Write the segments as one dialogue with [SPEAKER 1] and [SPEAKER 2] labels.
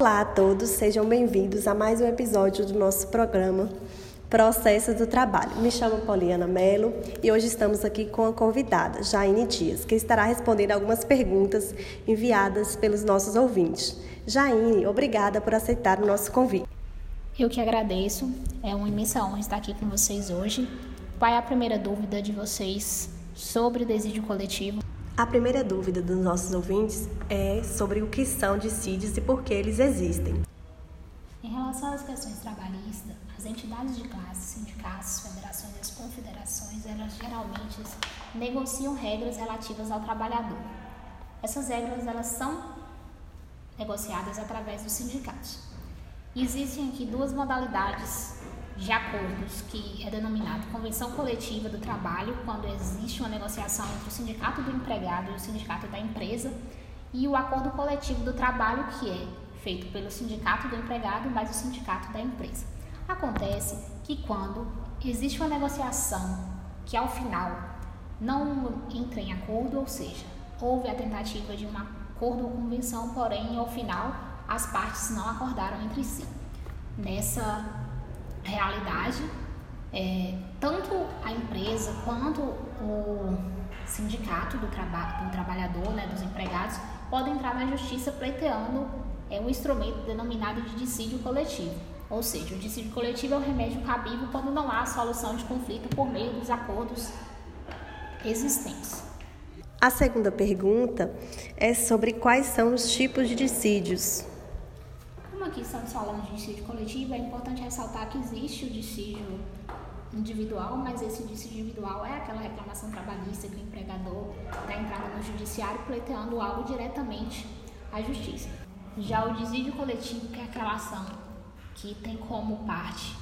[SPEAKER 1] Olá a todos, sejam bem-vindos a mais um episódio do nosso programa Processo do Trabalho. Me chamo Poliana Melo e hoje estamos aqui com a convidada, Jaine Dias, que estará respondendo algumas perguntas enviadas pelos nossos ouvintes. Jaine, obrigada por aceitar o nosso convite.
[SPEAKER 2] Eu que agradeço, é uma imensa honra estar aqui com vocês hoje. Qual é a primeira dúvida de vocês sobre o desídio coletivo?
[SPEAKER 1] A primeira dúvida dos nossos ouvintes é sobre o que são dissídios e por que eles existem.
[SPEAKER 2] Em relação às questões trabalhistas, as entidades de classe, sindicatos, federações e as confederações, elas geralmente negociam regras relativas ao trabalhador. Essas regras elas são negociadas através dos sindicatos. Existem aqui duas modalidades de acordos, que é denominado convenção coletiva do trabalho, quando existe uma negociação entre o sindicato do empregado e o sindicato da empresa, e o acordo coletivo do trabalho, que é feito pelo sindicato do empregado mais o sindicato da empresa. Acontece que quando existe uma negociação que ao final não entra em acordo, ou seja, houve a tentativa de um acordo ou convenção, porém ao final as partes não acordaram entre si. Nessa realidade, é, tanto a empresa quanto o sindicato do, traba do trabalhador, né, dos empregados, podem entrar na justiça pleiteando é, um instrumento denominado de dissídio coletivo. Ou seja, o dissídio coletivo é o remédio cabível quando não há solução de conflito por meio dos acordos existentes.
[SPEAKER 1] A segunda pergunta é sobre quais são os tipos de dissídios
[SPEAKER 2] aqui estamos falando de dissídio coletivo, é importante ressaltar que existe o dissídio individual, mas esse dissídio individual é aquela reclamação trabalhista que o empregador está entrando no judiciário pleiteando algo diretamente à justiça. Já o dissídio coletivo, que é aquela ação que tem como parte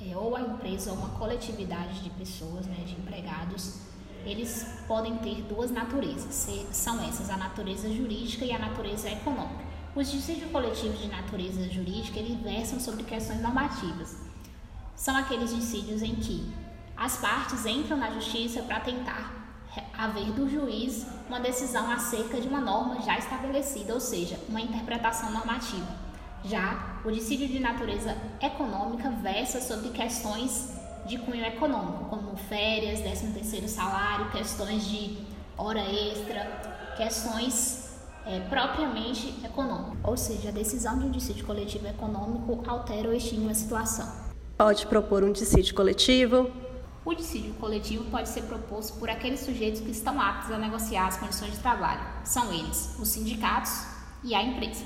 [SPEAKER 2] é, ou a empresa ou uma coletividade de pessoas, né, de empregados, eles podem ter duas naturezas. São essas, a natureza jurídica e a natureza econômica. Os dissídios coletivos de natureza jurídica eles versam sobre questões normativas. São aqueles dissídios em que as partes entram na justiça para tentar haver do juiz uma decisão acerca de uma norma já estabelecida, ou seja, uma interpretação normativa. Já o dissídio de natureza econômica versa sobre questões de cunho econômico, como férias, 13 terceiro salário, questões de hora extra, questões é, propriamente econômico, ou seja, a decisão de um dissídio coletivo econômico altera ou extingue a situação.
[SPEAKER 1] Pode propor um dissídio coletivo?
[SPEAKER 2] O dissídio coletivo pode ser proposto por aqueles sujeitos que estão aptos a negociar as condições de trabalho. São eles os sindicatos e a empresa.